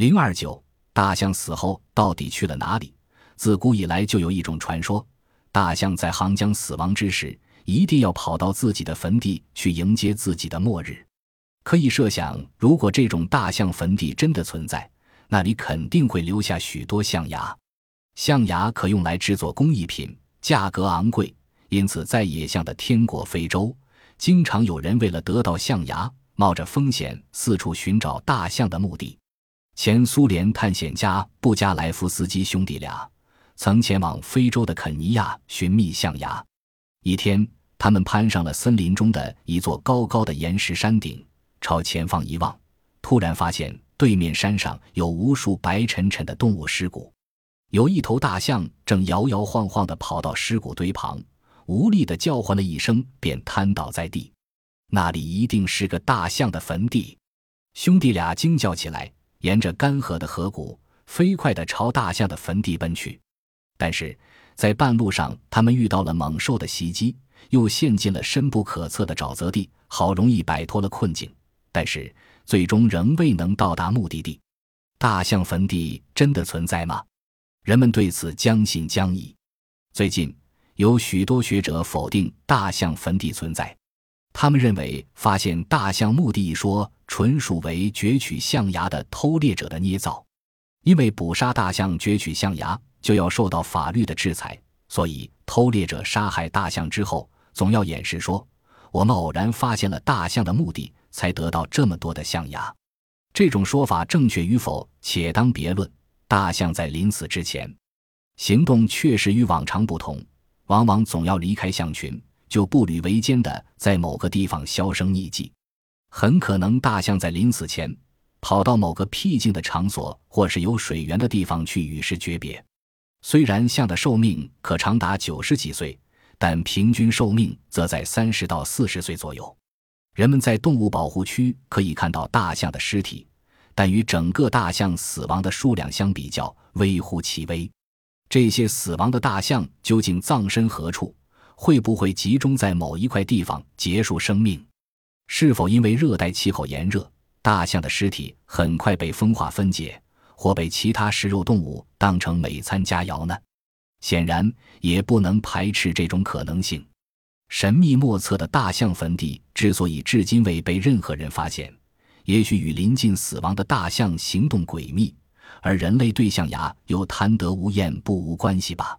零二九，大象死后到底去了哪里？自古以来就有一种传说：大象在行将死亡之时，一定要跑到自己的坟地去迎接自己的末日。可以设想，如果这种大象坟地真的存在，那里肯定会留下许多象牙。象牙可用来制作工艺品，价格昂贵，因此在野象的天国非洲，经常有人为了得到象牙，冒着风险四处寻找大象的墓地。前苏联探险家布加莱夫斯基兄弟俩曾前往非洲的肯尼亚寻觅象牙。一天，他们攀上了森林中的一座高高的岩石山顶，朝前方一望，突然发现对面山上有无数白沉沉的动物尸骨，有一头大象正摇摇晃晃地跑到尸骨堆旁，无力地叫唤了一声，便瘫倒在地。那里一定是个大象的坟地！兄弟俩惊叫起来。沿着干涸的河谷，飞快地朝大象的坟地奔去。但是在半路上，他们遇到了猛兽的袭击，又陷进了深不可测的沼泽地。好容易摆脱了困境，但是最终仍未能到达目的地。大象坟地真的存在吗？人们对此将信将疑。最近有许多学者否定大象坟地存在。他们认为，发现大象墓地一说纯属为攫取象牙的偷猎者的捏造，因为捕杀大象攫取象牙就要受到法律的制裁，所以偷猎者杀害大象之后，总要掩饰说我们偶然发现了大象的墓地，才得到这么多的象牙。这种说法正确与否，且当别论。大象在临死之前，行动确实与往常不同，往往总要离开象群。就步履维艰的在某个地方销声匿迹，很可能大象在临死前跑到某个僻静的场所，或是有水源的地方去与世诀别。虽然象的寿命可长达九十几岁，但平均寿命则在三十到四十岁左右。人们在动物保护区可以看到大象的尸体，但与整个大象死亡的数量相比较，微乎其微。这些死亡的大象究竟葬身何处？会不会集中在某一块地方结束生命？是否因为热带气候炎热，大象的尸体很快被风化分解，或被其他食肉动物当成美餐佳肴呢？显然也不能排斥这种可能性。神秘莫测的大象坟地之所以至今未被任何人发现，也许与临近死亡的大象行动诡秘，而人类对象牙又贪得无厌不无关系吧。